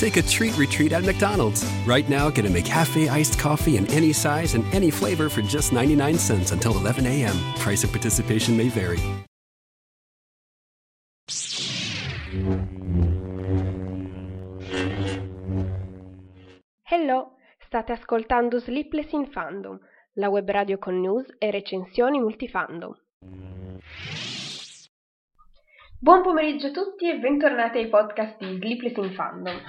Take a treat retreat at McDonald's. Right now, get a McCafe iced coffee in any size and any flavor for just 99 cents until 11 a.m. Price of participation may vary. Hello, state ascoltando Sleepless in Fandom, la web radio con news e recensioni multifandom. Buon pomeriggio a tutti e bentornati ai podcast di Sleepless in Fandom.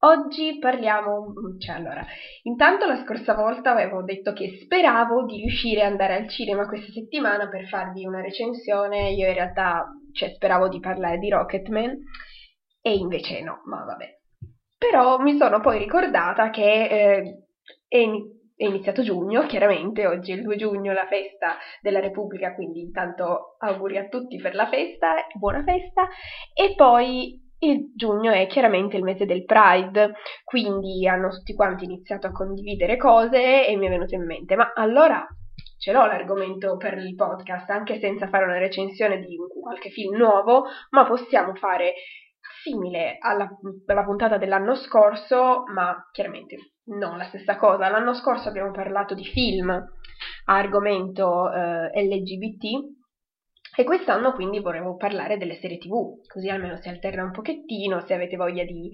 Oggi parliamo, cioè allora, intanto la scorsa volta avevo detto che speravo di riuscire ad andare al cinema questa settimana per farvi una recensione, io in realtà, cioè speravo di parlare di Rocketman e invece no, ma vabbè. Però mi sono poi ricordata che eh, è, è iniziato giugno, chiaramente, oggi è il 2 giugno, la festa della Repubblica, quindi intanto auguri a tutti per la festa, buona festa, e poi il giugno è chiaramente il mese del Pride, quindi hanno tutti quanti iniziato a condividere cose e mi è venuto in mente, ma allora ce l'ho l'argomento per il podcast, anche senza fare una recensione di qualche film nuovo, ma possiamo fare simile alla, alla puntata dell'anno scorso, ma chiaramente non la stessa cosa. L'anno scorso abbiamo parlato di film argomento eh, LGBT e quest'anno quindi volevo parlare delle serie tv, così almeno si alterna un pochettino, se avete voglia di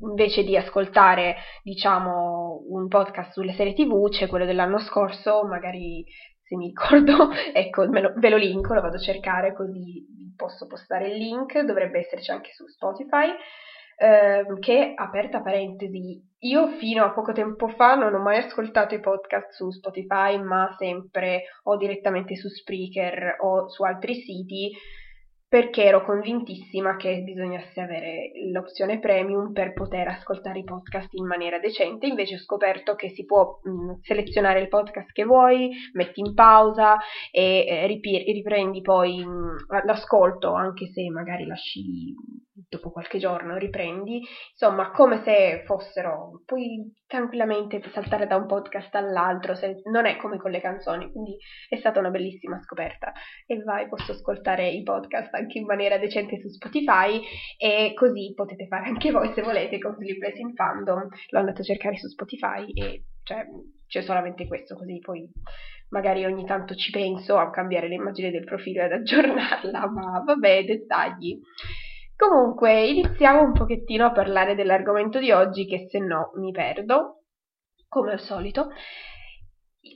invece di ascoltare, diciamo, un podcast sulle serie tv, c'è quello dell'anno scorso, magari se mi ricordo, ecco, lo, ve lo linko, lo vado a cercare così posso postare il link, dovrebbe esserci anche su Spotify eh, che, aperta parentesi, io fino a poco tempo fa non ho mai ascoltato i podcast su Spotify, ma sempre o direttamente su Spreaker o su altri siti perché ero convintissima che bisognasse avere l'opzione premium per poter ascoltare i podcast in maniera decente, invece ho scoperto che si può mh, selezionare il podcast che vuoi, metti in pausa e eh, ripi- riprendi poi mh, l'ascolto, anche se magari lasci dopo qualche giorno, riprendi, insomma come se fossero, puoi tranquillamente saltare da un podcast all'altro, se, non è come con le canzoni, quindi è stata una bellissima scoperta e vai, posso ascoltare i podcast anche in maniera decente su Spotify e così potete fare anche voi se volete con Sleepless in Fandom. L'ho andato a cercare su Spotify e cioè, c'è solamente questo, così poi magari ogni tanto ci penso a cambiare l'immagine del profilo e ad aggiornarla, ma vabbè, dettagli. Comunque, iniziamo un pochettino a parlare dell'argomento di oggi, che se no mi perdo, come al solito.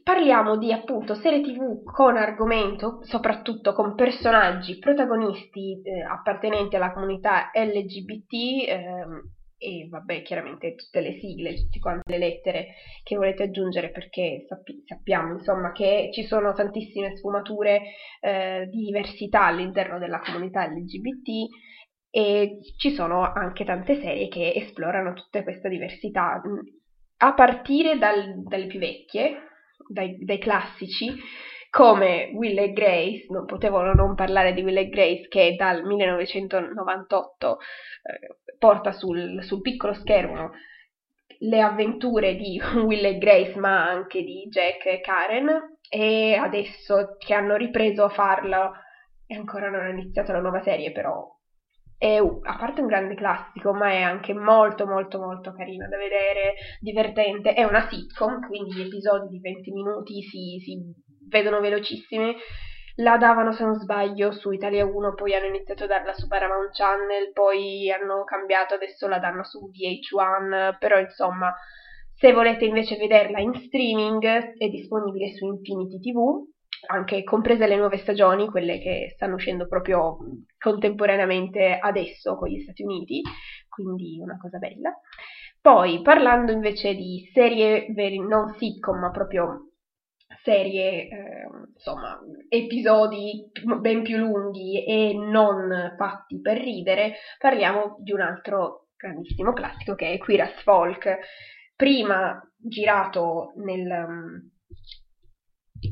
Parliamo di appunto serie tv con argomento, soprattutto con personaggi protagonisti eh, appartenenti alla comunità LGBT ehm, e vabbè chiaramente tutte le sigle, tutte quante le lettere che volete aggiungere perché sappi- sappiamo insomma che ci sono tantissime sfumature eh, di diversità all'interno della comunità LGBT e ci sono anche tante serie che esplorano tutta questa diversità. A partire dal, dalle più vecchie dai, dai classici come Will e Grace, non potevano non parlare di Will e Grace che dal 1998 eh, porta sul, sul, piccolo schermo le avventure di Will e Grace ma anche di Jack e Karen e adesso che hanno ripreso a farlo e ancora non è iniziata la nuova serie però è, a parte un grande classico, ma è anche molto molto molto carina da vedere, divertente, è una sitcom, quindi gli episodi di 20 minuti si, si vedono velocissimi, la davano se non sbaglio su Italia 1, poi hanno iniziato a darla su Paramount Channel, poi hanno cambiato, adesso la danno su VH1, però insomma se volete invece vederla in streaming è disponibile su Infinity TV anche comprese le nuove stagioni, quelle che stanno uscendo proprio contemporaneamente adesso con gli Stati Uniti, quindi una cosa bella. Poi, parlando invece di serie veri, non sitcom, ma proprio serie, eh, insomma, episodi ben più lunghi e non fatti per ridere, parliamo di un altro grandissimo classico che è Queer as Folk, prima girato nel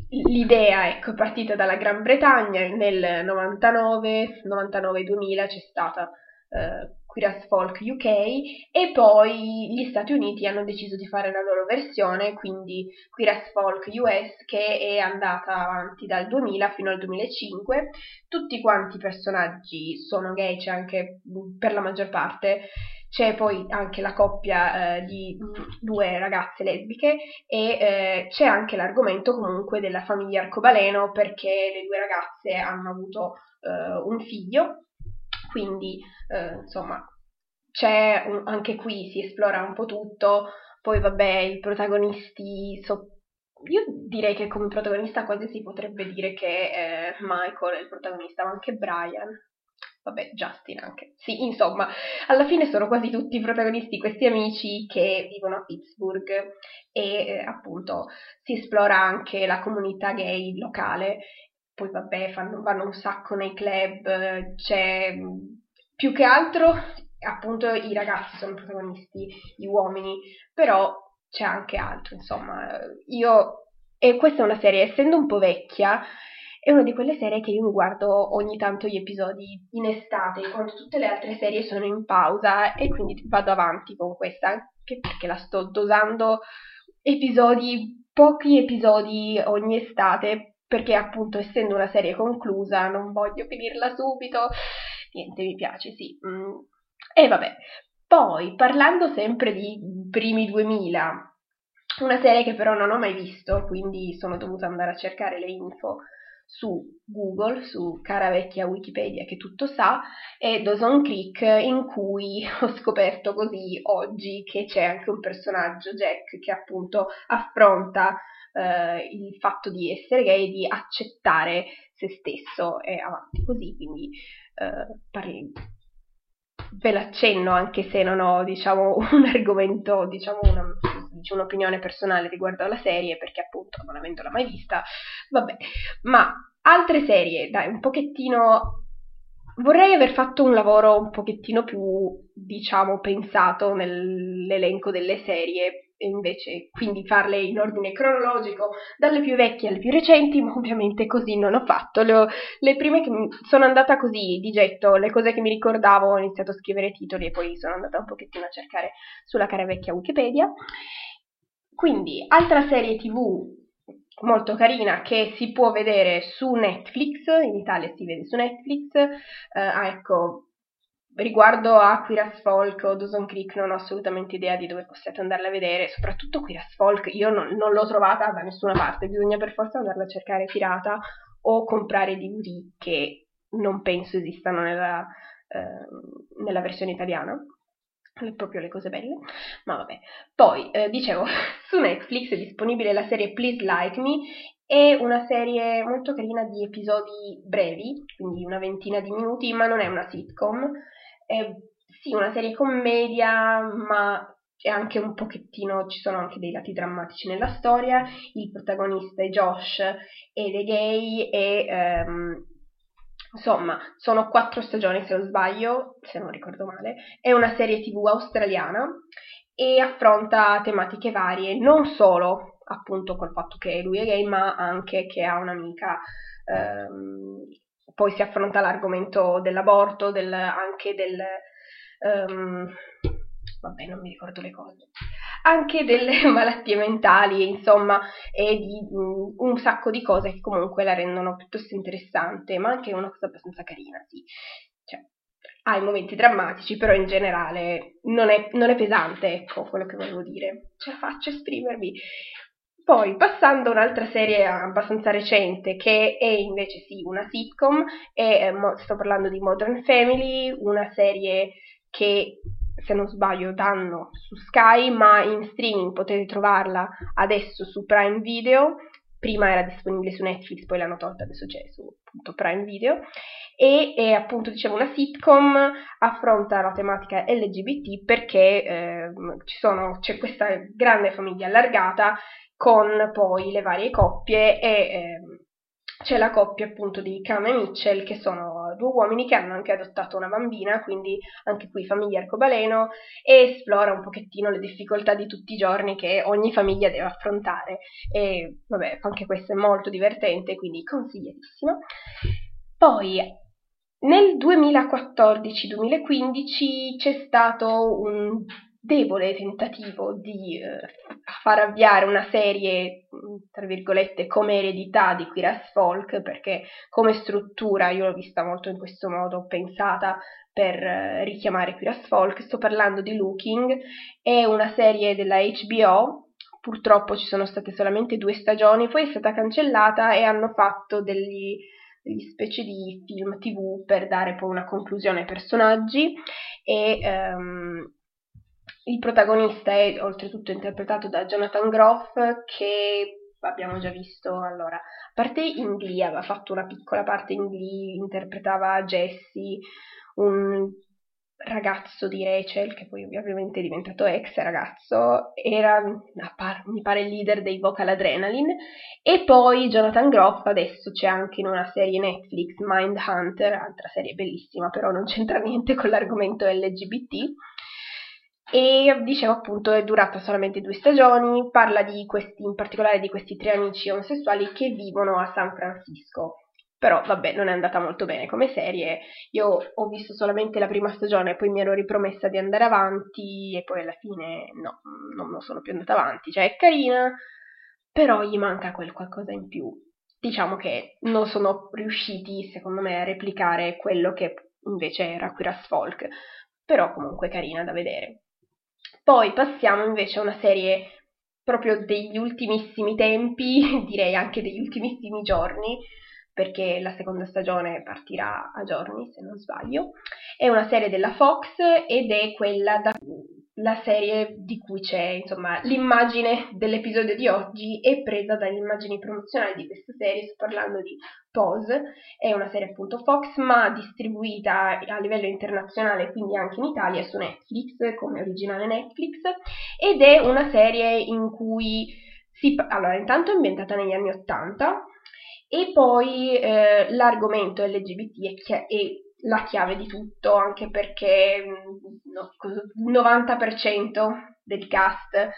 l'idea ecco, è partita dalla Gran Bretagna nel 99, 99-2000 c'è stata eh, Queer as Folk UK e poi gli Stati Uniti hanno deciso di fare la loro versione, quindi Queer as Folk US che è andata avanti dal 2000 fino al 2005. Tutti quanti i personaggi sono gay, c'è anche per la maggior parte c'è poi anche la coppia eh, di due ragazze lesbiche e eh, c'è anche l'argomento comunque della famiglia arcobaleno perché le due ragazze hanno avuto eh, un figlio quindi eh, insomma c'è un, anche qui si esplora un po' tutto, poi vabbè i protagonisti so, io direi che come protagonista quasi si potrebbe dire che eh, Michael è il protagonista, ma anche Brian. Vabbè, Justin anche. Sì, insomma, alla fine sono quasi tutti protagonisti questi amici che vivono a Pittsburgh e eh, appunto si esplora anche la comunità gay locale poi vabbè fanno, vanno un sacco nei club, c'è più che altro appunto i ragazzi sono protagonisti, gli uomini, però c'è anche altro, insomma, io e questa è una serie, essendo un po' vecchia, è una di quelle serie che io mi guardo ogni tanto gli episodi in estate, quando tutte le altre serie sono in pausa e quindi vado avanti con questa, anche perché la sto dosando episodi, pochi episodi ogni estate perché appunto essendo una serie conclusa non voglio finirla subito, niente mi piace, sì. Mm. E vabbè, poi parlando sempre di primi 2000, una serie che però non ho mai visto, quindi sono dovuta andare a cercare le info su Google, su cara vecchia Wikipedia che tutto sa, è Dawson Creek in cui ho scoperto così oggi che c'è anche un personaggio, Jack, che appunto affronta eh, il fatto di essere gay e di accettare se stesso. E avanti così, quindi eh, parli, ve l'accenno anche se non ho diciamo un argomento, diciamo una, diciamo, un'opinione personale riguardo alla serie perché appunto non avendola mai vista, vabbè, ma altre serie, dai, un pochettino vorrei aver fatto un lavoro un pochettino più, diciamo, pensato nell'elenco delle serie e invece quindi farle in ordine cronologico dalle più vecchie alle più recenti, ma ovviamente così non ho fatto. Le, le prime che sono andata così di getto, le cose che mi ricordavo, ho iniziato a scrivere titoli e poi sono andata un pochettino a cercare sulla cara vecchia Wikipedia. Quindi, altra serie tv molto carina che si può vedere su Netflix, in Italia si vede su Netflix, eh, ecco, Riguardo a Queer as Folk o Dawson Creek non ho assolutamente idea di dove possiate andarla a vedere, soprattutto Queer as Folk io non, non l'ho trovata da nessuna parte, bisogna per forza andarla a cercare pirata o comprare DVD che non penso esistano nella, eh, nella versione italiana proprio le cose belle, ma vabbè. Poi, eh, dicevo, su Netflix è disponibile la serie Please Like Me, è una serie molto carina di episodi brevi, quindi una ventina di minuti, ma non è una sitcom, è sì una serie commedia, ma è anche un pochettino, ci sono anche dei lati drammatici nella storia, il protagonista è Josh ed è gay e ehm, insomma sono quattro stagioni se non sbaglio, se non ricordo male, è una serie tv australiana e affronta tematiche varie, non solo appunto col fatto che lui è gay, ma anche che ha un'amica ehm, poi si affronta l'argomento dell'aborto, del, anche del... Um, vabbè, non mi ricordo le cose. Anche delle malattie mentali, insomma, e di um, un sacco di cose che comunque la rendono piuttosto interessante, ma anche una cosa abbastanza carina, sì. Cioè, ha i momenti drammatici, però in generale non è, non è pesante, ecco quello che volevo dire. Ce la faccio esprimervi. Poi, passando a un'altra serie abbastanza recente, che è invece sì una sitcom, e, eh, sto parlando di Modern Family, una serie che se non sbaglio danno su Sky, ma in streaming potete trovarla adesso su Prime Video, prima era disponibile su Netflix, poi l'hanno tolta, adesso c'è su appunto, Prime Video, e è appunto dicevo una sitcom, affronta la tematica LGBT perché eh, sono, c'è questa grande famiglia allargata con poi le varie coppie e eh, c'è la coppia appunto di Cam e Mitchell che sono due uomini che hanno anche adottato una bambina, quindi anche qui famiglia arcobaleno, e esplora un pochettino le difficoltà di tutti i giorni che ogni famiglia deve affrontare. E vabbè, anche questo è molto divertente, quindi consigliatissimo. Poi nel 2014-2015 c'è stato un debole tentativo di eh, far avviare una serie, tra virgolette, come eredità di Queer as Folk, perché come struttura io l'ho vista molto in questo modo, pensata per eh, richiamare Queer as Folk. Sto parlando di Looking, è una serie della HBO, purtroppo ci sono state solamente due stagioni, poi è stata cancellata e hanno fatto degli degli specie di film tv per dare poi una conclusione ai personaggi e um, il protagonista è oltretutto interpretato da Jonathan Groff che abbiamo già visto allora, a parte in Glee, aveva fatto una piccola parte in Glee, interpretava Jesse, un ragazzo di Rachel, che poi ovviamente è diventato ex ragazzo, era mi pare il leader dei Vocal Adrenaline, e poi Jonathan Groff adesso c'è anche in una serie Netflix, Mindhunter, altra serie bellissima, però non c'entra niente con l'argomento LGBT, e dicevo appunto è durata solamente due stagioni, parla questi, in particolare di questi tre amici omosessuali che vivono a San Francisco. Però vabbè, non è andata molto bene come serie. Io ho visto solamente la prima stagione, poi mi ero ripromessa di andare avanti e poi alla fine no, non sono più andata avanti. Cioè è carina, però gli manca quel qualcosa in più. Diciamo che non sono riusciti, secondo me, a replicare quello che invece era Queer as Folk, però comunque carina da vedere. Poi passiamo invece a una serie proprio degli ultimissimi tempi, direi anche degli ultimissimi giorni, perché la seconda stagione partirà a giorni, se non sbaglio. È una serie della Fox ed è quella da, la serie di cui c'è, insomma, l'immagine dell'episodio di oggi è presa dalle immagini promozionali di questa serie, sto parlando di Pose, è una serie appunto Fox, ma distribuita a livello internazionale, quindi anche in Italia, su Netflix, come originale Netflix, ed è una serie in cui si... Allora, intanto è ambientata negli anni Ottanta, e poi eh, l'argomento LGBT è, chi- è la chiave di tutto, anche perché mm, il 90% del cast,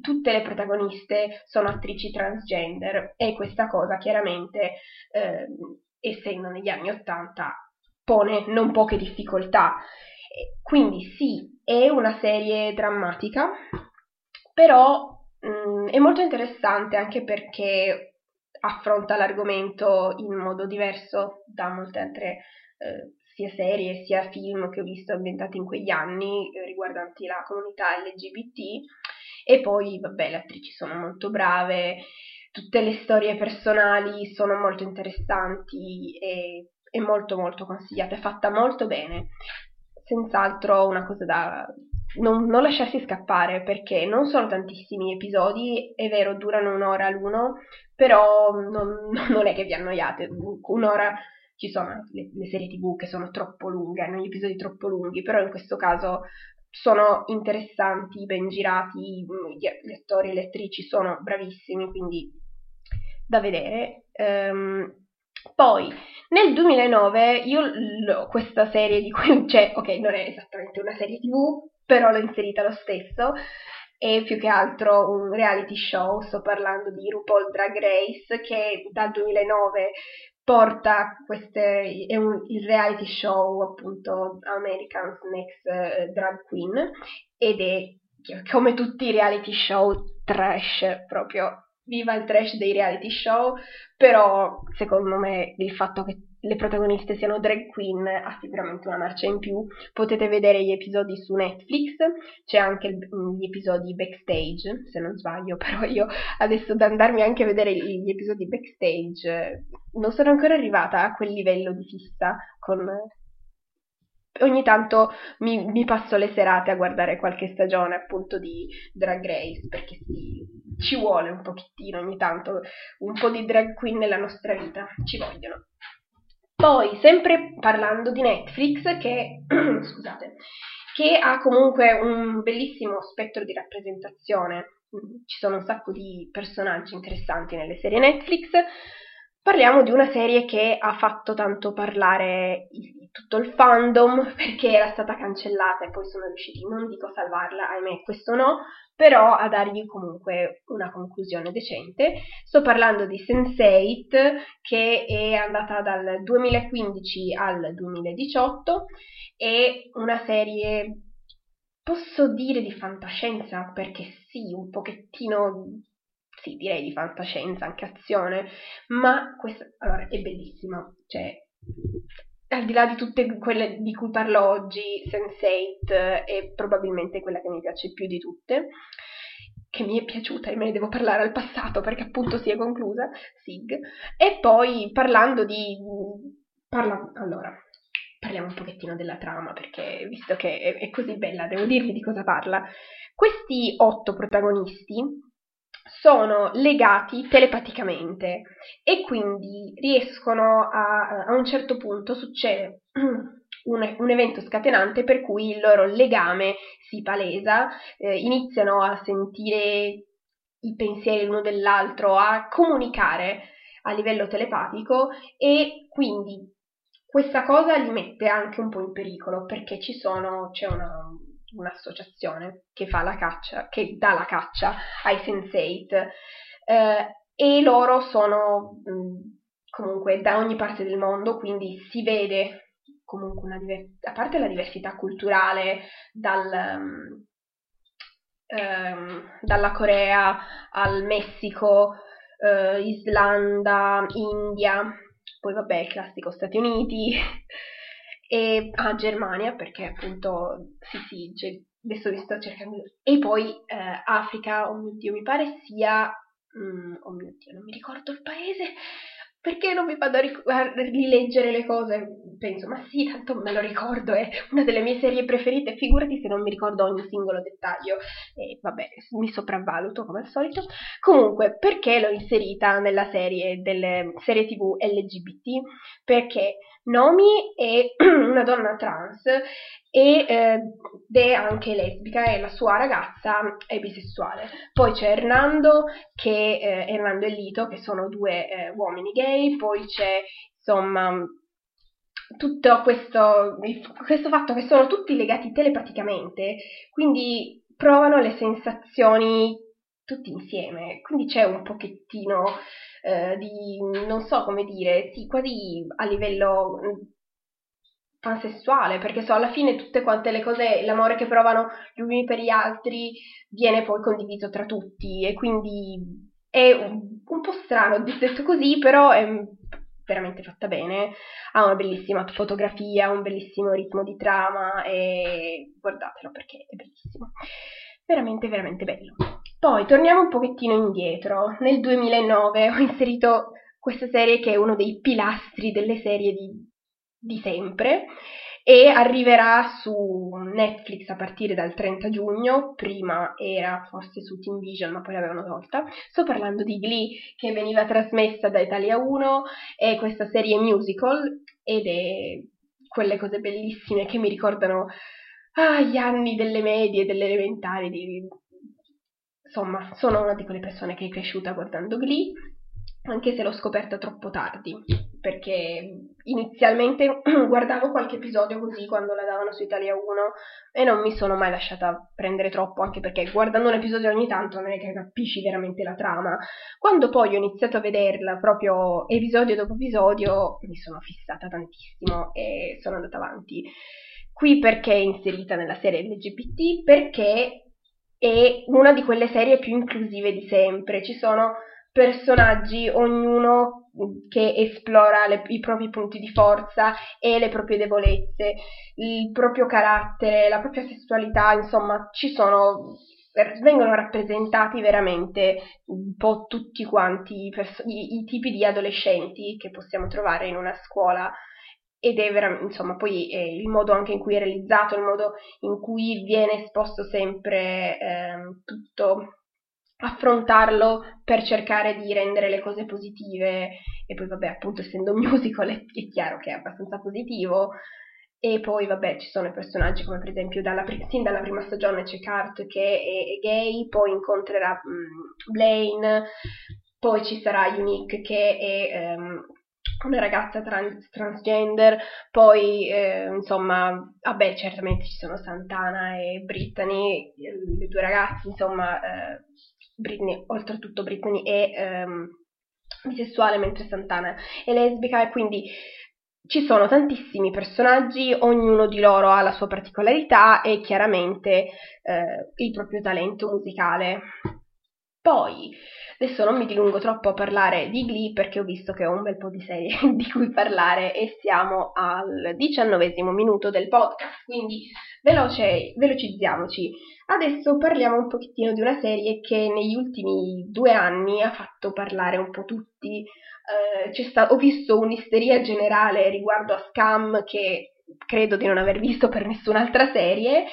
tutte le protagoniste sono attrici transgender e questa cosa chiaramente, eh, essendo negli anni 80, pone non poche difficoltà. Quindi sì, è una serie drammatica, però mh, mm, è molto interessante anche perché affronta l'argomento in modo diverso da molte altre eh, sia serie sia film che ho visto ambientati in quegli anni eh, riguardanti la comunità LGBT e poi vabbè le attrici sono molto brave, tutte le storie personali sono molto interessanti e, e molto molto consigliate, è fatta molto bene, senz'altro una cosa da non, non, lasciarsi scappare perché non sono tantissimi episodi, è vero durano un'ora l'uno, però non, non è che vi annoiate, un'ora ci sono le, le, serie tv che sono troppo lunghe, hanno gli episodi troppo lunghi, però in questo caso sono interessanti, ben girati, gli, attori e le attrici sono bravissimi, quindi da vedere. Um, poi nel 2009 io l- questa serie di cui c'è, ok, non è esattamente una serie tv, però l'ho inserita lo stesso, è più che altro un reality show, sto parlando di RuPaul Drag Race che dal 2009 porta queste, è un, il reality show appunto American's Next eh, Drag Queen ed è come tutti i reality show trash proprio viva il trash dei reality show però secondo me il fatto che le protagoniste siano drag queen ha sicuramente una marcia in più. Potete vedere gli episodi su Netflix, c'è anche il, gli episodi backstage, se non sbaglio, però io adesso da andarmi anche a vedere gli episodi backstage non sono ancora arrivata a quel livello di fissa con ogni tanto mi, mi, passo le serate a guardare qualche stagione appunto di Drag Race perché sì, ci vuole un pochettino ogni tanto un po' di drag queen nella nostra vita, ci vogliono. Poi, sempre parlando di Netflix, che, scusate, che ha comunque un bellissimo spettro di rappresentazione, ci sono un sacco di personaggi interessanti nelle serie Netflix, parliamo di una serie che ha fatto tanto parlare tutto il fandom perché era stata cancellata e poi sono riusciti, non dico a salvarla, ahimè, questo no, però a dargli comunque una conclusione decente. Sto parlando di Sense8 che è andata dal 2015 al 2018, è una serie, posso dire di fantascienza perché sì, un pochettino sì, direi di fantascienza, anche azione, ma questa allora, è bellissima, cioè al di là di tutte quelle di cui parlo oggi, Sense8 è probabilmente quella che mi piace più di tutte, che mi è piaciuta e me ne devo parlare al passato perché appunto si è conclusa, Sig. E poi parlando di... Parla, allora, parliamo un pochettino della trama perché visto che è, è così bella devo dirvi di cosa parla. Questi otto protagonisti sono legati telepaticamente e quindi riescono a, a un certo punto succede un, un, evento scatenante per cui il loro legame si palesa, eh, iniziano a sentire i pensieri l'uno dell'altro, a comunicare a livello telepatico e quindi questa cosa li mette anche un po' in pericolo perché ci sono, c'è una, un'associazione che fa la caccia, che dà la caccia ai Sense8 eh, e loro sono mh, mm, comunque da ogni parte del mondo, quindi si vede comunque una diversità, a parte la diversità culturale dal, um, um, dalla Corea al Messico, uh, Islanda, India, poi vabbè il classico Stati Uniti, e a Germania perché appunto sì sì ge- adesso vi sto cercando e poi eh, Africa oh mio dio mi pare sia mm, oh mio dio non mi ricordo il paese perché non mi vado a, ric- a rileggere le cose? Penso, ma sì, tanto me lo ricordo, è una delle mie serie preferite, figurati se non mi ricordo ogni singolo dettaglio. E vabbè, mi sopravvaluto come al solito. Comunque, perché l'ho inserita nella serie delle serie TV LGBT? Perché Nomi è una donna trans e, eh, ed è anche lesbica e la sua ragazza è bisessuale. Poi c'è Hernando, che, eh, Hernando e Lito, che sono due eh, uomini gay, poi c'è insomma tutto questo, questo fatto che sono tutti legati telepaticamente, quindi provano le sensazioni tutti insieme, quindi c'è un pochettino eh, di, non so come dire, sì, quasi a livello mm, pansessuale, perché so, alla fine tutte quante le cose, l'amore che provano gli uni per gli altri viene poi condiviso tra tutti e quindi è un, un po' strano detto così, però è veramente fatta bene, ha una bellissima fotografia, un bellissimo ritmo di trama e guardatelo perché è bellissimo veramente veramente bello. Poi torniamo un pochettino indietro. Nel 2009 ho inserito questa serie che è uno dei pilastri delle serie di, di sempre e arriverà su Netflix a partire dal 30 giugno, prima era forse su Team Vision ma poi l'avevano tolta. Sto parlando di Glee che veniva trasmessa da Italia 1, è questa serie musical ed è quelle cose bellissime che mi ricordano ah, gli anni delle medie, delle elementari, di... insomma, sono una di quelle persone che è cresciuta guardando Glee, anche se l'ho scoperta troppo tardi, perché inizialmente guardavo qualche episodio così quando la davano su Italia 1 e non mi sono mai lasciata prendere troppo, anche perché guardando un episodio ogni tanto non è che capisci veramente la trama. Quando poi ho iniziato a vederla proprio episodio dopo episodio, mi sono fissata tantissimo e sono andata avanti. Qui perché è inserita nella serie LGBT? Perché è una di quelle serie più inclusive di sempre. Ci sono personaggi, ognuno che esplora le, i propri punti di forza e le proprie debolezze, il proprio carattere, la propria sessualità, insomma, ci sono vengono rappresentati veramente un po' tutti quanti i, i tipi di adolescenti che possiamo trovare in una scuola ed è veramente, insomma, poi eh, il modo anche in cui è realizzato, il modo in cui viene esposto sempre eh, tutto, affrontarlo per cercare di rendere le cose positive. E poi vabbè appunto essendo un musical è, è chiaro che è abbastanza positivo. E poi vabbè ci sono i personaggi come per esempio dalla, sin dalla prima stagione c'è Kurt che è, è gay, poi incontrerà mh, Blaine poi ci sarà Unique che è um, una ragazza trans- transgender, poi eh, insomma, vabbè, certamente ci sono Santana e Brittany, le due ragazze, insomma, eh, Britney, oltretutto Brittany è um, bisessuale mentre Santana è lesbica e quindi ci sono tantissimi personaggi, ognuno di loro ha la sua particolarità e chiaramente eh, il proprio talento musicale. Poi, adesso non mi dilungo troppo a parlare di Glee perché ho visto che ho un bel po' di serie di cui parlare e siamo al diciannovesimo minuto del podcast, quindi veloce, velocizziamoci. Adesso parliamo un pochettino di una serie che negli ultimi due anni ha fatto parlare un po' tutti. Eh, sta- ho visto un'isteria generale riguardo a Scam che credo di non aver visto per nessun'altra serie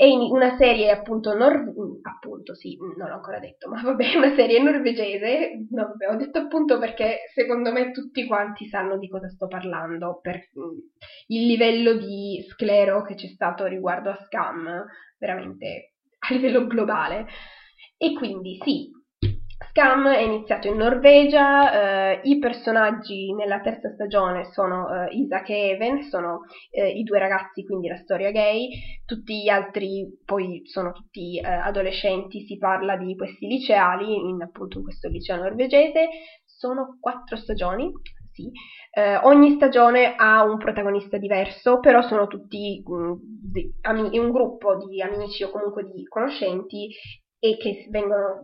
è una serie appunto, nor- appunto sì, non l'ho ancora detto, ma vabbè, una serie norvegese, no, vabbè, ho detto appunto perché secondo me tutti quanti sanno di cosa sto parlando, per mm, il livello di sclero che c'è stato riguardo a Scam, veramente a livello globale. E quindi sì, Scam è iniziato in Norvegia, eh, i personaggi nella terza stagione sono eh, Isaac e Even, sono eh, i due ragazzi, quindi la storia gay, tutti gli altri poi sono tutti eh, adolescenti, si parla di questi liceali, in appunto questo liceo norvegese, sono quattro stagioni, sì. Eh, ogni stagione ha un protagonista diverso, però sono tutti mh, mm, di, ami, un gruppo di amici o comunque di conoscenti e che vengono,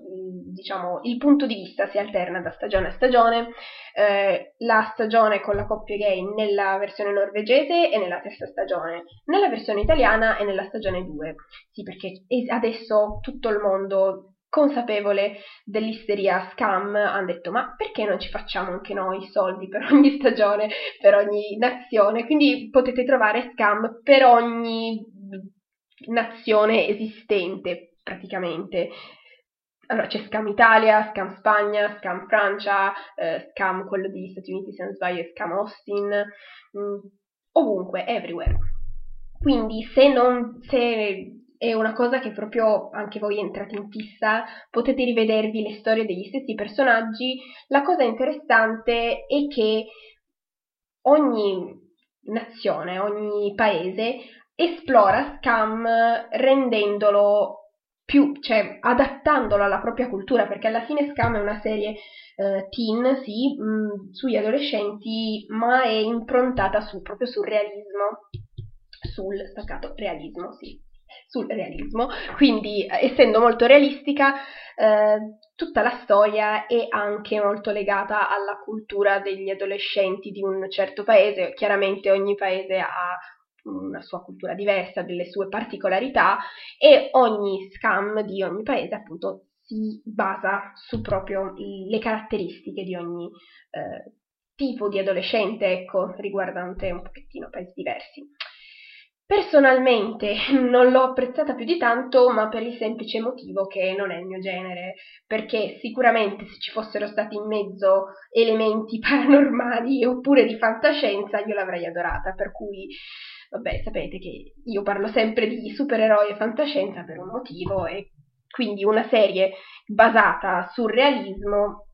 diciamo, il punto di vista si alterna da stagione a stagione, eh, la stagione con la coppia gay nella versione norvegese e nella terza stagione, nella versione italiana e nella stagione 2. Sì, perché adesso tutto il mondo consapevole dell'isteria scam hanno detto ma perché non ci facciamo anche noi soldi per ogni stagione, per ogni nazione, quindi potete trovare scam per ogni nazione esistente praticamente. Allora c'è Scam Italia, Scam Spagna, Scam Francia, eh, Scam quello degli Stati Uniti se non sbaglio Scam Austin, mh, mm, ovunque, everywhere. Quindi se, non, se è una cosa che proprio anche voi entrate in fissa, potete rivedervi le storie degli stessi personaggi. La cosa interessante è che ogni nazione, ogni paese esplora Scam rendendolo più, cioè adattandolo alla propria cultura, perché alla fine Scam è una serie eh, teen, sì, mh, mm, sugli adolescenti, ma è improntata su, proprio sul realismo, sul staccato realismo, sì, sul realismo, quindi eh, essendo molto realistica, eh, tutta la storia è anche molto legata alla cultura degli adolescenti di un certo paese, chiaramente ogni paese ha una sua cultura diversa, delle sue particolarità e ogni scam di ogni paese appunto si basa su proprio le caratteristiche di ogni eh, tipo di adolescente, ecco, riguardante un pochettino paesi diversi. Personalmente non l'ho apprezzata più di tanto, ma per il semplice motivo che non è il mio genere, perché sicuramente se ci fossero stati in mezzo elementi paranormali oppure di fantascienza io l'avrei adorata, per cui vabbè, sapete che io parlo sempre di supereroi e fantascienza per un motivo e quindi una serie basata sul realismo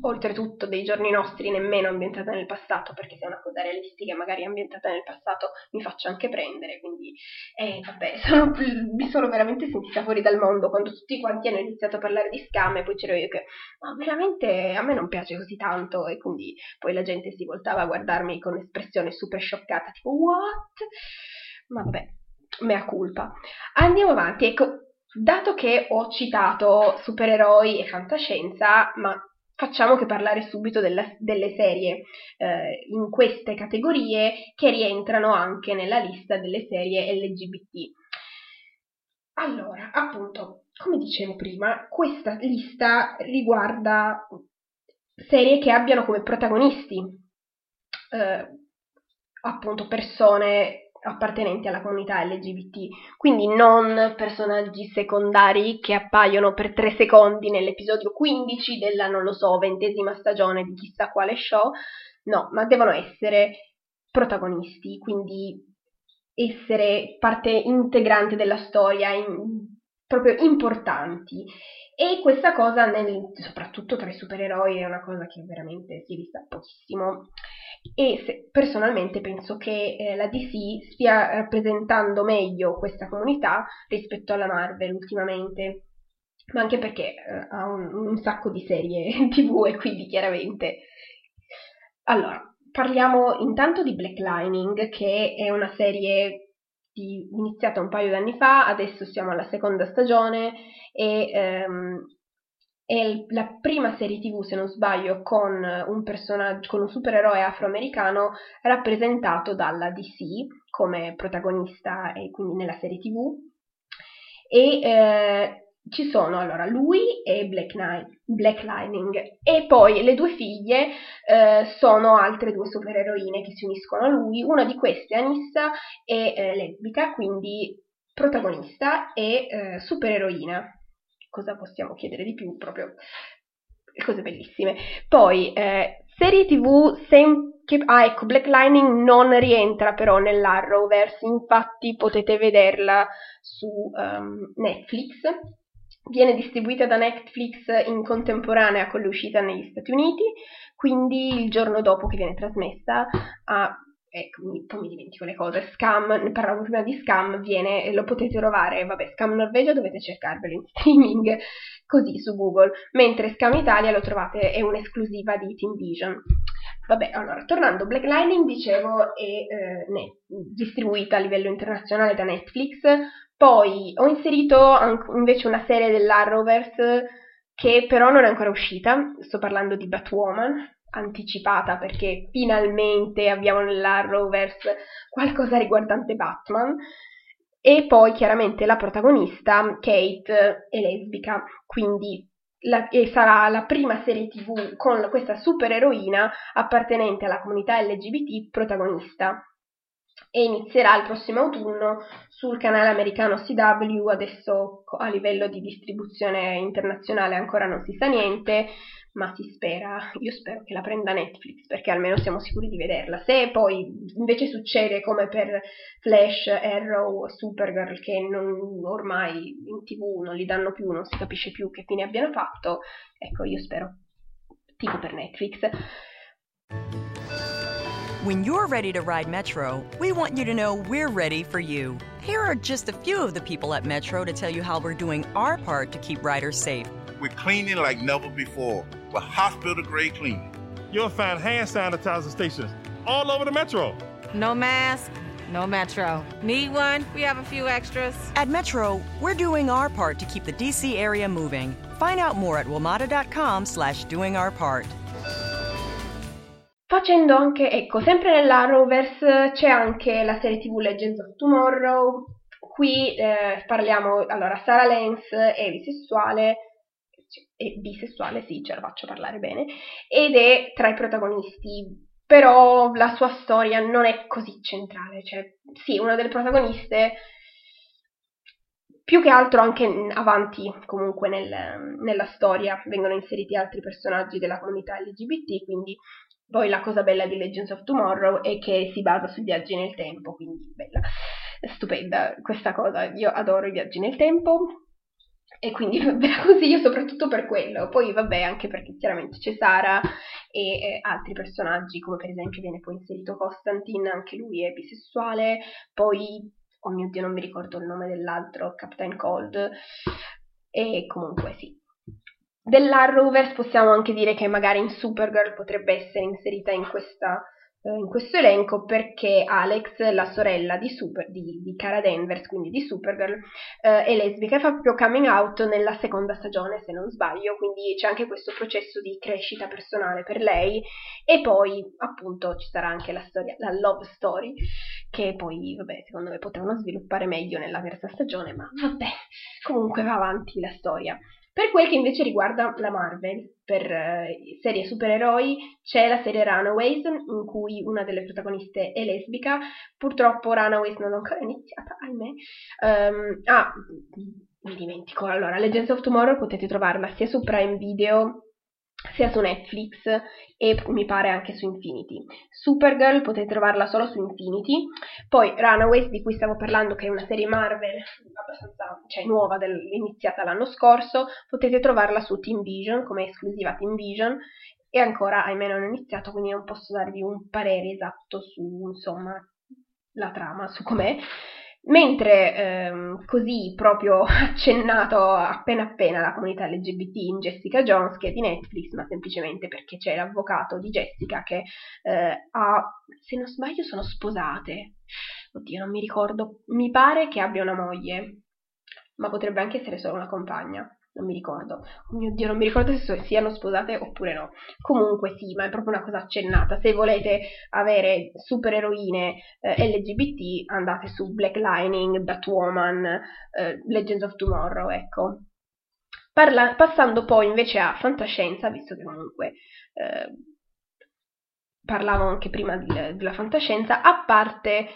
oltretutto dei giorni nostri nemmeno ambientata nel passato, perché se è una cosa realistica magari ambientata nel passato mi faccio anche prendere, quindi eh, vabbè, sono, mi sono veramente sentita fuori dal mondo quando tutti quanti hanno iniziato a parlare di scam e poi c'ero io che, ma veramente a me non piace così tanto e quindi poi la gente si voltava a guardarmi con espressione super scioccata, tipo what? Ma vabbè, mea culpa. Andiamo avanti, ecco, dato che ho citato supereroi e fantascienza, ma facciamo che parlare subito della, delle serie eh, in queste categorie che rientrano anche nella lista delle serie LGBT. Allora, appunto, come dicevo prima, questa lista riguarda serie che abbiano come protagonisti eh, appunto persone appartenenti alla comunità LGBT, quindi non personaggi secondari che appaiono per tre secondi nell'episodio 15 della, non lo so, ventesima stagione di chissà quale show, no, ma devono essere protagonisti, quindi essere parte integrante della storia, in, proprio importanti. E questa cosa, nel, soprattutto tra i supereroi, è una cosa che veramente si vista pochissimo. E se, personalmente penso che eh, la DC stia rappresentando meglio questa comunità rispetto alla Marvel ultimamente. Ma anche perché eh, ha un, un, sacco di serie tv e quindi chiaramente... Allora, parliamo intanto di Black Lining, che è una serie di, iniziata un paio d'anni fa, adesso siamo alla seconda stagione e ehm, è la prima serie tv, se non sbaglio, con un con un supereroe afroamericano rappresentato dalla DC come protagonista e quindi nella serie tv. E eh, ci sono allora lui e Black, Knight, Black Lightning e poi le due figlie eh, sono altre due supereroine che si uniscono a lui, una di queste Anissa è eh, lesbica, quindi protagonista e eh, supereroina. Cosa possiamo chiedere di più? Proprio cose bellissime. Poi eh, serie tv sem- che, ah ecco, Black Lightning non rientra però nell'Arrowverse, infatti potete vederla su um, Netflix viene distribuita da Netflix in contemporanea con l'uscita negli Stati Uniti, quindi il giorno dopo che viene trasmessa a ecco, poi mi dimentico le cose, Scam, ne parlavo prima di Scam, viene, lo potete trovare, vabbè, Scam Norvegia dovete cercarvelo in streaming, così su Google, mentre Scam Italia lo trovate, è un'esclusiva di Team Vision. Vabbè, allora, tornando, Black Lightning, dicevo, è eh, ne, distribuita a livello internazionale da Netflix, poi ho inserito invece una serie dell'Arrowverse che però non è ancora uscita, sto parlando di Batwoman, anticipata perché finalmente abbiamo nell'Arrowverse qualcosa riguardante Batman. E poi chiaramente la protagonista, Kate, è lesbica, quindi la, sarà la prima serie tv con questa supereroina appartenente alla comunità LGBT protagonista e inizierà il prossimo autunno sul canale americano CW, adesso a livello di distribuzione internazionale ancora non si sa niente, ma si spera, io spero che la prenda Netflix perché almeno siamo sicuri di vederla. Se poi invece succede come per Flash, Arrow, Supergirl che non, ormai in tv non li danno più, non si capisce più che fine abbiano fatto, ecco io spero tipo per Netflix. When you're ready to ride Metro, we want you to know we're ready for you. Here are just a few of the people at Metro to tell you how we're doing our part to keep riders safe. We're cleaning like never before with hospital grade cleaning. You'll find hand sanitizer stations all over the Metro. No mask, no Metro. Need one? We have a few extras. At Metro, we're doing our part to keep the DC area moving. Find out more at WMATA.com slash doing our part. Facendo anche, ecco, sempre nell'Arrowverse c'è anche la serie tv Legends of Tomorrow. Qui eh, parliamo, allora, Sarah Lance è bisessuale, è bisessuale, sì, ce la faccio parlare bene, ed è tra i protagonisti, però la sua storia non è così centrale, cioè, sì, una delle protagoniste, più che altro anche avanti comunque nel, nella storia vengono inseriti altri personaggi della comunità LGBT, quindi poi la cosa bella di Legends of Tomorrow è che si basa sui viaggi nel tempo, quindi bella, stupenda questa cosa. Io adoro i viaggi nel tempo e quindi va così io soprattutto per quello. Poi vabbè anche perché chiaramente c'è Sara e eh, altri personaggi come per esempio viene poi inserito Constantine, anche lui è bisessuale, poi oh mio dio non mi ricordo il nome dell'altro, Captain Cold. E comunque sì, dell'Arrowverse possiamo anche dire che magari in Supergirl potrebbe essere inserita in, questa, in questo elenco perché Alex, la sorella di, Super, di, di Cara Danvers, quindi di Supergirl, eh, è lesbica e fa proprio coming out nella seconda stagione se non sbaglio, quindi c'è anche questo processo di crescita personale per lei e poi appunto ci sarà anche la storia, la love story che poi vabbè secondo me potevano sviluppare meglio nella terza stagione ma vabbè comunque va avanti la storia. Per quel che invece riguarda la Marvel, per uh, serie supereroi, c'è la serie Runaways, in cui una delle protagoniste è lesbica. Purtroppo Runaways non è ancora iniziata, ahimè. Um, ah, mi dimentico. Allora, Legends of Tomorrow potete trovarla sia su Prime Video sia su Netflix e mi pare anche su Infinity. Supergirl potete trovarla solo su Infinity, poi Runaways di cui stavo parlando che è una serie Marvel abbastanza cioè, nuova, del, iniziata l'anno scorso, potete trovarla su Team Vision come esclusiva Team Vision. E ancora ahimè non ho iniziato quindi non posso darvi un parere esatto su insomma la trama, su com'è Mentre ehm, così proprio accennato appena appena la comunità LGBT in Jessica Jones, che è di Netflix, ma semplicemente perché c'è l'avvocato di Jessica che eh, ha, se non sbaglio, sono sposate. Oddio, non mi ricordo, mi pare che abbia una moglie, ma potrebbe anche essere solo una compagna non mi ricordo. Oh mio Dio, non mi ricordo se siano sposate oppure no. Comunque sì, ma è proprio una cosa accennata. Se volete avere supereroine eh, LGBT, andate su Black Lightning, Batwoman, eh, Legends of Tomorrow, ecco. Parla- passando poi invece a fantascienza, visto che comunque eh, parlavo anche prima di, della fantascienza, a parte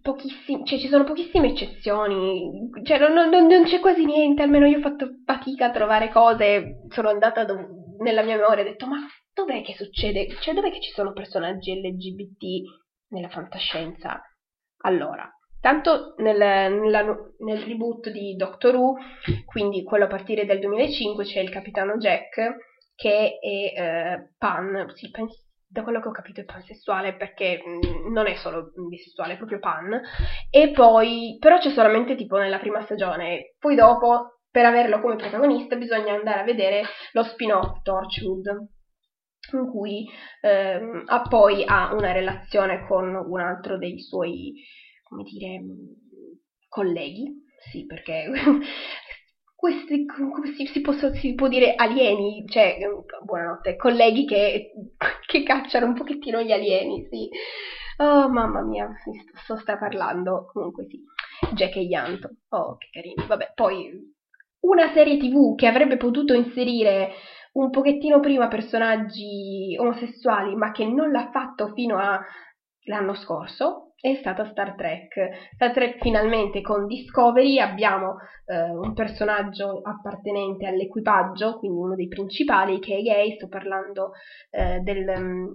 pochissimi, cioè ci sono pochissime eccezioni, cioè non, non, non, c'è quasi niente, almeno io ho fatto fatica a trovare cose, sono andata dov- nella mia memoria e ho detto ma dov'è che succede, cioè dov'è che ci sono personaggi LGBT nella fantascienza? Allora, tanto nel, nella, nel reboot di Doctor Who, quindi quello a partire dal 2005, c'è il capitano Jack che è eh, Pan, sì, penso da quello che ho capito è pansessuale perché mh, mm, non è solo bisessuale, è proprio pan. E poi, però c'è solamente tipo nella prima stagione. Poi dopo, per averlo come protagonista, bisogna andare a vedere lo spin-off Torchwood, in cui ehm, ha poi ha una relazione con un altro dei suoi, come dire, colleghi. Sì, perché questi, come si, si, posso, si, può dire, alieni, cioè, buonanotte, colleghi che, che cacciano un pochettino gli alieni, sì. Oh, mamma mia, sto, sta parlando, comunque sì, Jack e Yanto, oh, che carini, vabbè, poi una serie tv che avrebbe potuto inserire un pochettino prima personaggi omosessuali, ma che non l'ha fatto fino all'anno scorso, è stata Star Trek. Star Trek finalmente con Discovery abbiamo eh, un personaggio appartenente all'equipaggio, quindi uno dei principali che è gay, sto parlando eh, del, um,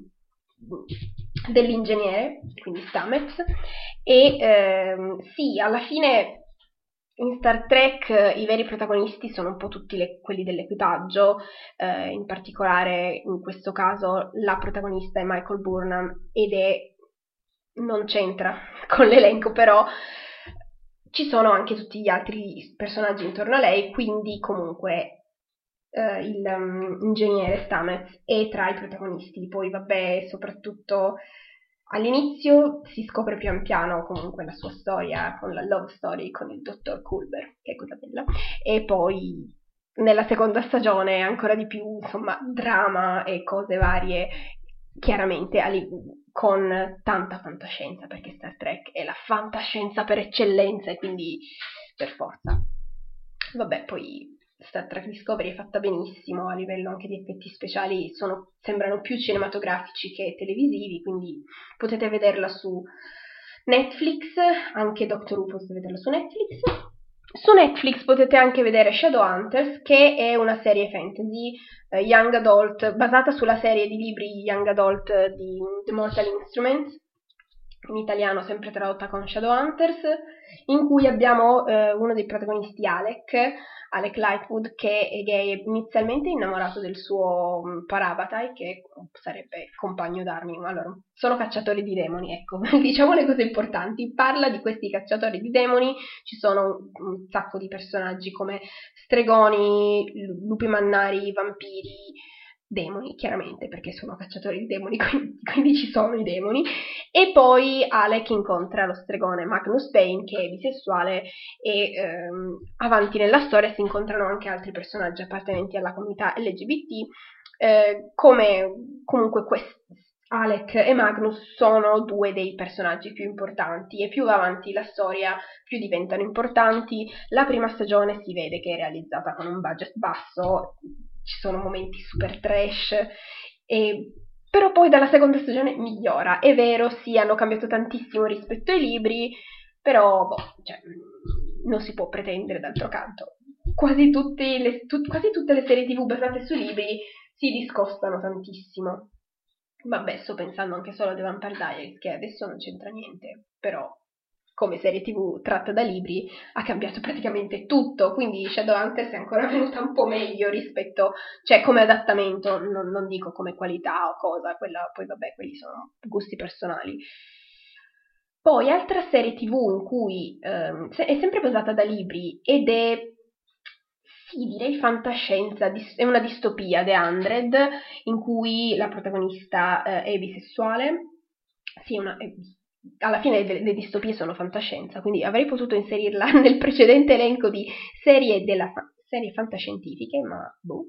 dell'ingegnere, quindi Stamets, e ehm, sì, alla fine in Star Trek i veri protagonisti sono un po' tutti le, quelli dell'equipaggio, eh, in particolare in questo caso la protagonista è Michael Burnham ed è non c'entra con l'elenco, però ci sono anche tutti gli altri personaggi intorno a lei, quindi comunque eh, il um, ingegnere Stamets è tra i protagonisti. Poi vabbè, soprattutto all'inizio si scopre pian piano comunque la sua storia con la love story con il dottor Culber, che è quella bella, e poi nella seconda stagione ancora di più, insomma, drama e cose varie, chiaramente con tanta fantascienza, perché Star Trek è la fantascienza per eccellenza e quindi per forza. Vabbè, poi Star Trek Discovery è fatta benissimo, a livello anche di effetti speciali sono, sembrano più cinematografici che televisivi, quindi potete vederla su Netflix, anche Doctor Who potete vederla su Netflix. Su Netflix potete anche vedere Shadowhunters, che è una serie fantasy eh, young adult, basata sulla serie di libri young adult di The Mortal Instruments, in italiano sempre tradotta con Shadowhunters, in cui abbiamo eh, uno dei protagonisti Alec, Alec Lightwood, che è gay, inizialmente innamorato del suo mm, Parabatai, che sarebbe compagno d'armi. Allora, sono cacciatori di demoni, ecco, diciamo le cose importanti. Parla di questi cacciatori di demoni, ci sono un sacco di personaggi come stregoni, lupi mannari, vampiri, demoni, chiaramente, perché sono cacciatori di demoni, quindi, quindi, ci sono i demoni. E poi Alec incontra lo stregone Magnus Payne, che è bisessuale, e ehm, avanti nella storia si incontrano anche altri personaggi appartenenti alla comunità LGBT, eh, come comunque questi. Alec e Magnus sono due dei personaggi più importanti e più va avanti la storia più diventano importanti. La prima stagione si vede che è realizzata con un budget basso, ci sono momenti super trash, e... però poi dalla seconda stagione migliora. È vero, sì, hanno cambiato tantissimo rispetto ai libri, però boh, cioè, non si può pretendere d'altro canto. quasi, le, tut, quasi tutte le serie tv basate su libri si discostano tantissimo. Vabbè, sto pensando anche solo a The Vampire Diaries, che adesso non c'entra niente, però come serie tv tratta da libri ha cambiato praticamente tutto, quindi Shadowhunters è ancora venuta un po' meglio rispetto, cioè come adattamento, non, non dico come qualità o cosa, quella, poi vabbè, quelli sono gusti personali. Poi altra serie tv in cui ehm, è sempre basata da libri ed è sì, direi fantascienza, è una distopia, The Hundred, in cui la protagonista eh, è bisessuale. Sì, una, è, alla fine le, le, distopie sono fantascienza, quindi avrei potuto inserirla nel precedente elenco di serie, della, serie fantascientifiche, ma boh,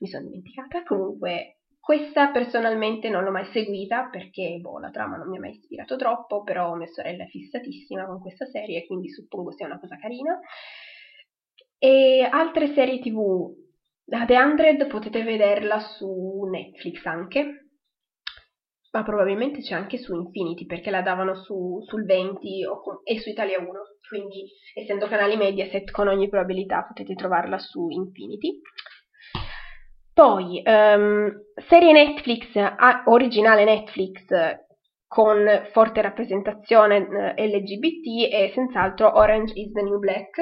mi sono dimenticata. Comunque, questa personalmente non l'ho mai seguita perché boh, la trama non mi ha mai ispirato troppo, però mia sorella è fissatissima con questa serie, quindi suppongo sia una cosa carina. E altre serie tv, The Hundred potete vederla su Netflix anche, ma probabilmente c'è anche su Infinity perché la davano su, sul 20 con, e su Italia 1, quindi essendo canali Mediaset con ogni probabilità potete trovarla su Infinity. Poi, um, serie Netflix, originale Netflix con forte rappresentazione eh, LGBT è senz'altro Orange is the New Black,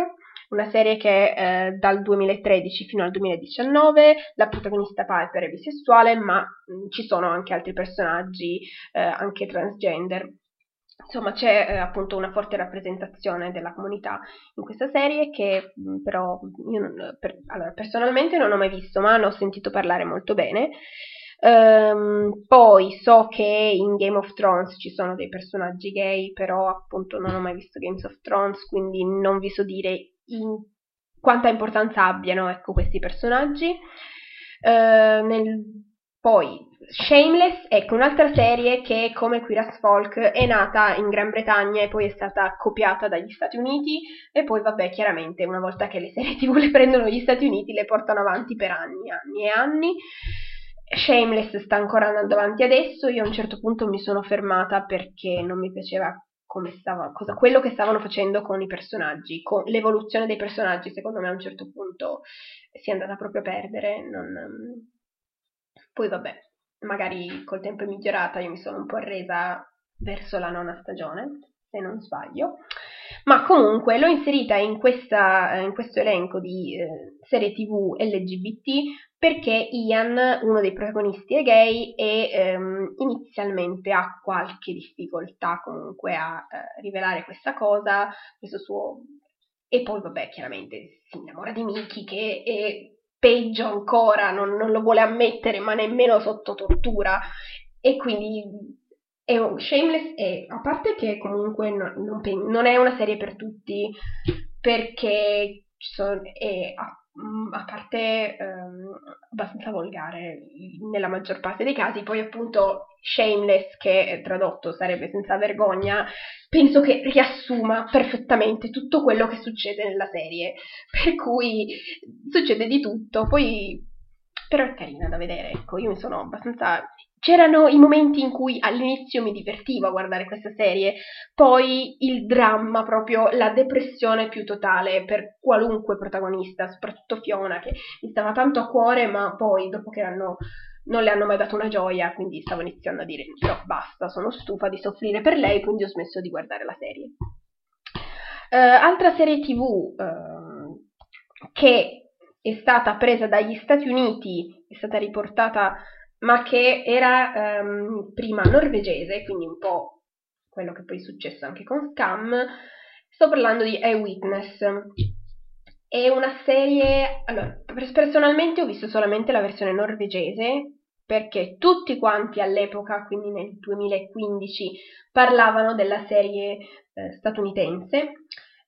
una serie che eh, dal 2013 fino al 2019 la protagonista Piper è bisessuale, ma mh, ci sono anche altri personaggi, eh, anche transgender. Insomma, c'è eh, appunto una forte rappresentazione della comunità in questa serie che però io non, per, allora, personalmente non ho mai visto, ma ne ho sentito parlare molto bene. Um, poi so che in Game of Thrones ci sono dei personaggi gay, però appunto non ho mai visto Games of Thrones, quindi non vi so dire in quanta importanza abbiano ecco, questi personaggi. Uh, nel, poi Shameless, ecco un'altra serie che come Queer Folk è nata in Gran Bretagna e poi è stata copiata dagli Stati Uniti e poi vabbè chiaramente una volta che le serie tv le prendono gli Stati Uniti le portano avanti per anni, anni e anni. Shameless sta ancora andando avanti adesso, io a un certo punto mi sono fermata perché non mi piaceva stava, cosa, quello che stavano facendo con i personaggi, con l'evoluzione dei personaggi, secondo me a un certo punto si è andata proprio a perdere. Non, poi vabbè, magari col tempo è migliorata, io mi sono un po' arresa verso la nona stagione, se non sbaglio. Ma comunque l'ho inserita in, questa, in questo elenco di eh, serie tv LGBT perché Ian, uno dei protagonisti, è gay e ehm, inizialmente ha qualche difficoltà comunque a eh, rivelare questa cosa, questo suo... E poi, vabbè, chiaramente si innamora di Mickey che è peggio ancora, non, non lo vuole ammettere, ma nemmeno sotto tortura. E quindi è un Shameless è, a parte che comunque non, non, non è una serie per tutti, perché sono, è, a parte ehm, abbastanza volgare nella maggior parte dei casi, poi appunto shameless, che tradotto sarebbe senza vergogna, penso che riassuma perfettamente tutto quello che succede nella serie, per cui succede di tutto, poi però è carina da vedere, ecco, io mi sono abbastanza C'erano i momenti in cui all'inizio mi divertivo a guardare questa serie, poi il dramma, proprio la depressione più totale per qualunque protagonista, soprattutto Fiona, che mi stava tanto a cuore, ma poi dopo che hanno, non le hanno mai dato una gioia, quindi stavo iniziando a dire no, basta, sono stufa di soffrire per lei, quindi ho smesso di guardare la serie. Uh, altra serie tv uh, che è stata presa dagli Stati Uniti, è stata riportata ma che era um, prima norvegese, quindi un po' quello che poi è successo anche con Scam. Sto parlando di Eyewitness. È una serie. Allora, personalmente ho visto solamente la versione norvegese perché tutti quanti all'epoca, quindi nel 2015, parlavano della serie eh, statunitense.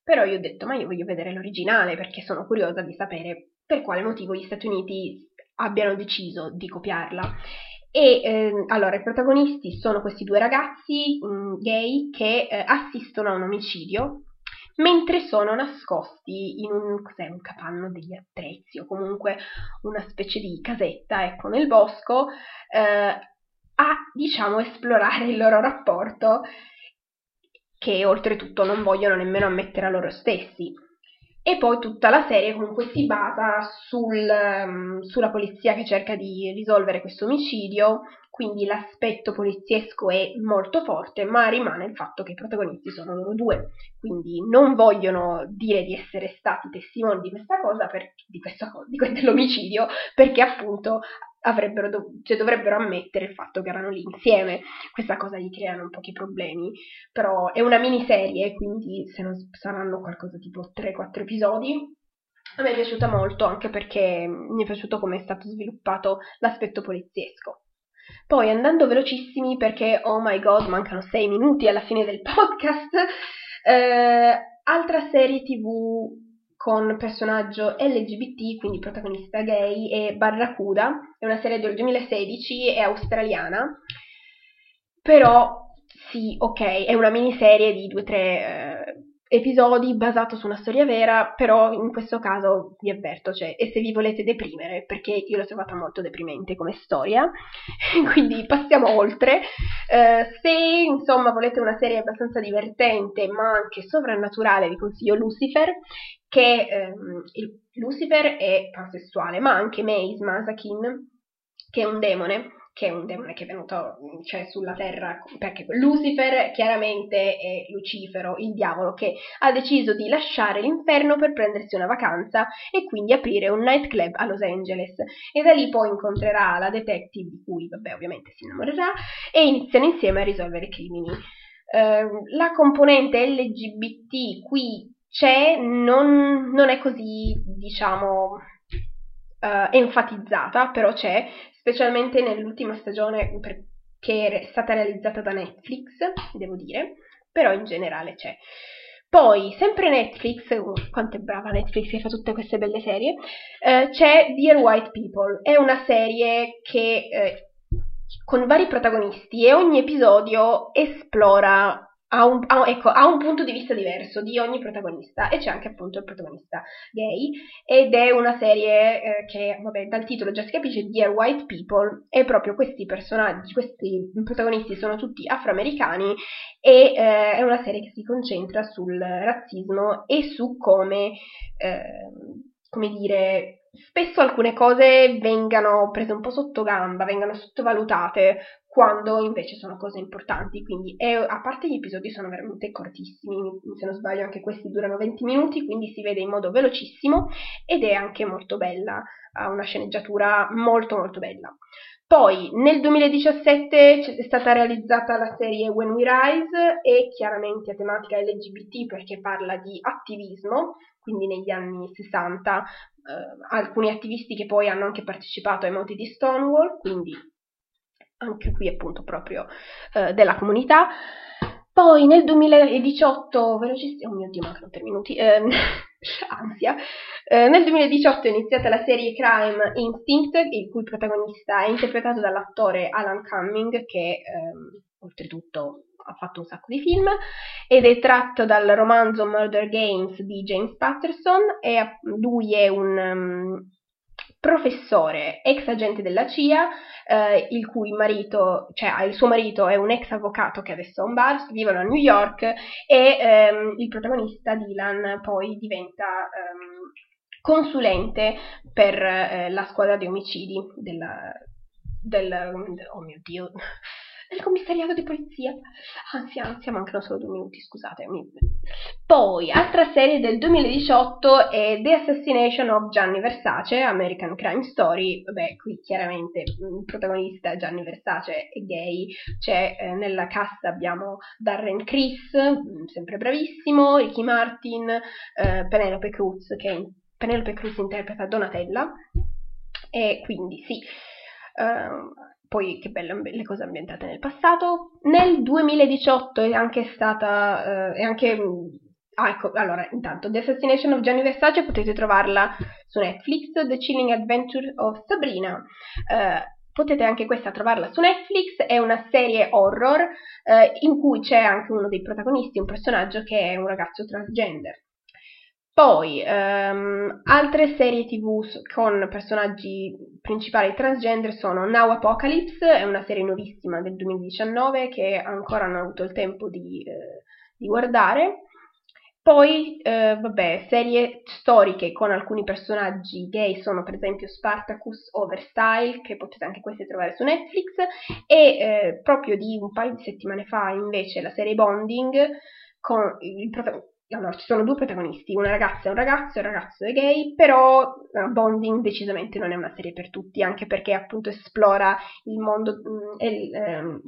Però io ho detto, ma io voglio vedere l'originale perché sono curiosa di sapere per quale motivo gli Stati Uniti abbiano deciso di copiarla. E eh, allora i protagonisti sono questi due ragazzi mh, mm, gay che eh, assistono a un omicidio mentre sono nascosti in un, un, capanno degli attrezzi o comunque una specie di casetta, ecco, nel bosco, eh, a diciamo esplorare il loro rapporto che oltretutto non vogliono nemmeno ammettere a loro stessi. E poi tutta la serie comunque si basa sul, um, sulla polizia che cerca di risolvere questo omicidio, quindi l'aspetto poliziesco è molto forte, ma rimane il fatto che i protagonisti sono loro due, quindi non vogliono dire di essere stati testimoni di questa cosa, per, di, questa, di dell'omicidio, perché appunto avrebbero dov- cioè dovrebbero ammettere il fatto che erano lì insieme. Questa cosa gli crea un pochi problemi, però è una miniserie, quindi se non saranno qualcosa tipo 3-4 episodi. A me è piaciuta molto anche perché mi è piaciuto come è stato sviluppato l'aspetto poliziesco. Poi andando velocissimi perché oh my god mancano 6 minuti alla fine del podcast, eh, altra serie tv con personaggio LGBT, quindi protagonista gay, e Barracuda, è una serie del 2016, è australiana, però sì, ok, è una miniserie di 2-3 eh, episodi basato su una storia vera, però in questo caso vi avverto, cioè, e se vi volete deprimere, perché io l'ho trovata molto deprimente come storia, quindi passiamo oltre. Eh, se insomma volete una serie abbastanza divertente ma anche sovrannaturale, vi consiglio Lucifer, che ehm, Lucifer è pansessuale, ma anche Maze Masakin, che è un demone, che è un demone che è venuto cioè, sulla terra, perché Lucifer chiaramente è Lucifero, il diavolo, che ha deciso di lasciare l'inferno per prendersi una vacanza e quindi aprire un nightclub a Los Angeles. E da lì poi incontrerà la detective, di cui vabbè ovviamente si innamorerà, e iniziano insieme a risolvere crimini. Uh, la componente LGBT qui c'è, non, non è così, diciamo, uh, enfatizzata, però c'è, specialmente nell'ultima stagione che è stata realizzata da Netflix, devo dire, però in generale c'è. Poi, sempre Netflix, uh, quanto è brava Netflix che fa tutte queste belle serie, uh, c'è Dear White People, è una serie che eh, con vari protagonisti e ogni episodio esplora ha un, ha, ecco, ha un, punto di vista diverso di ogni protagonista e c'è anche appunto il protagonista gay ed è una serie eh, che, vabbè, dal titolo già si capisce, Dear White People e proprio questi personaggi, questi protagonisti sono tutti afroamericani e eh, è una serie che si concentra sul razzismo e su come, eh, come dire, spesso alcune cose vengano prese un po' sotto gamba, vengano sottovalutate quando invece sono cose importanti. Quindi, è, a parte gli episodi sono veramente cortissimi, se non sbaglio anche questi durano 20 minuti, quindi si vede in modo velocissimo ed è anche molto bella, ha una sceneggiatura molto molto bella. Poi nel 2017 è stata realizzata la serie When We Rise e chiaramente a tematica LGBT perché parla di attivismo, quindi negli anni 60 eh, alcuni attivisti che poi hanno anche partecipato ai moti di Stonewall, quindi anche qui appunto proprio eh, della comunità. Poi nel 2018, velocissimo, oh mio Dio, mancano tre minuti, eh, ansia, eh, nel 2018 è iniziata la serie Crime Instinct, il cui protagonista è interpretato dall'attore Alan Cumming, che ehm, oltretutto ha fatto un sacco di film, ed è tratto dal romanzo Murder Games di James Patterson, e lui è un um, professore, ex agente della CIA, eh, il cui marito, cioè il suo marito è un ex avvocato che adesso ha un bar, vivono a New York e ehm, il protagonista Dylan poi diventa ehm, consulente per eh, la squadra di omicidi della, del, oh mio dio, nel commissariato di polizia. Ansia, ansia, mancano solo due minuti, scusatemi. Poi, altra serie del 2018 è The Assassination of Gianni Versace, American Crime Story. Vabbè, qui chiaramente il protagonista Gianni Versace è gay. C'è eh, nella cast abbiamo Darren Criss, mm, sempre bravissimo, Ricky Martin, eh, Penelope Cruz, che Penelope Cruz interpreta Donatella. E quindi sì. Uh, poi che belle le cose ambientate nel passato. Nel 2018 è anche stata, eh, è anche, ah ecco, allora intanto The Assassination of Gianni Versace potete trovarla su Netflix, The Chilling Adventure of Sabrina. Eh, potete anche questa trovarla su Netflix, è una serie horror eh, in cui c'è anche uno dei protagonisti, un personaggio che è un ragazzo transgender. Poi, um, altre serie tv con personaggi principali transgender sono Now Apocalypse, è una serie nuovissima del 2019 che ancora non ho avuto il tempo di, eh, di guardare, Poi, eh, vabbè, serie storiche con alcuni personaggi gay sono per esempio Spartacus Overstyle, che potete anche queste trovare su Netflix, e eh, proprio di un paio di settimane fa invece la serie Bonding con il protagonista. Allora, ci sono due protagonisti, una ragazza e un ragazzo, il ragazzo è gay, però uh, Bonding decisamente non è una serie per tutti, anche perché appunto esplora il mondo, mm, il, ehm,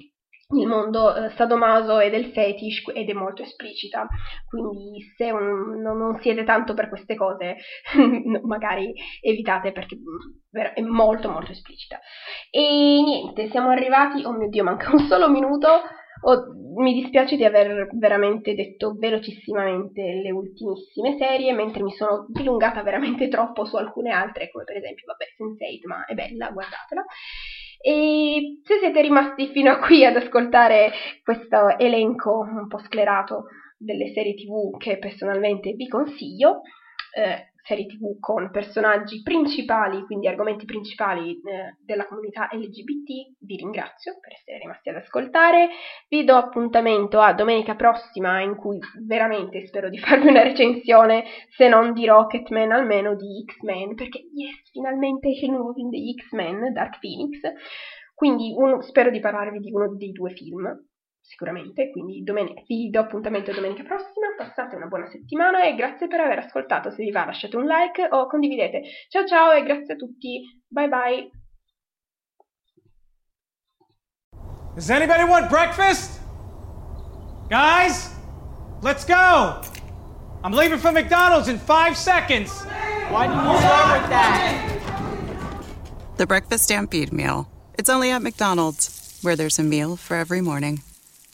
il mondo eh, sadomaso e del fetish ed è molto esplicita, quindi se un, non, non, siete tanto per queste cose, magari evitate perché mm, è molto molto esplicita. E niente, siamo arrivati, oh mio dio, manca un solo minuto. Oh, mi dispiace di aver veramente detto velocissimamente le ultimissime serie, mentre mi sono dilungata veramente troppo su alcune altre, come per esempio, vabbè, Sense8, ma è bella, guardatela. E se siete rimasti fino a qui ad ascoltare questo elenco un po' sclerato delle serie tv che personalmente vi consiglio, eh, serie tv con personaggi principali, quindi argomenti principali eh, della comunità LGBT, vi ringrazio per essere rimasti ad ascoltare. Vi do appuntamento a domenica prossima in cui veramente spero di farvi una recensione, se non di Rocketman, almeno di X-Men, perché yes, finalmente c'è il nuovo film degli X-Men, Dark Phoenix. Quindi uno, spero di parlarvi di uno dei due film sicuramente, quindi domen- vi do appuntamento domenica prossima, passate una buona settimana e grazie per aver ascoltato, se vi va lasciate un like o condividete. Ciao ciao e grazie a tutti, bye bye! Does anybody want breakfast? Guys, let's go! I'm leaving for McDonald's in five seconds! Why did you start with that? The Breakfast Stampede Meal. It's only at McDonald's, where there's a meal for every morning.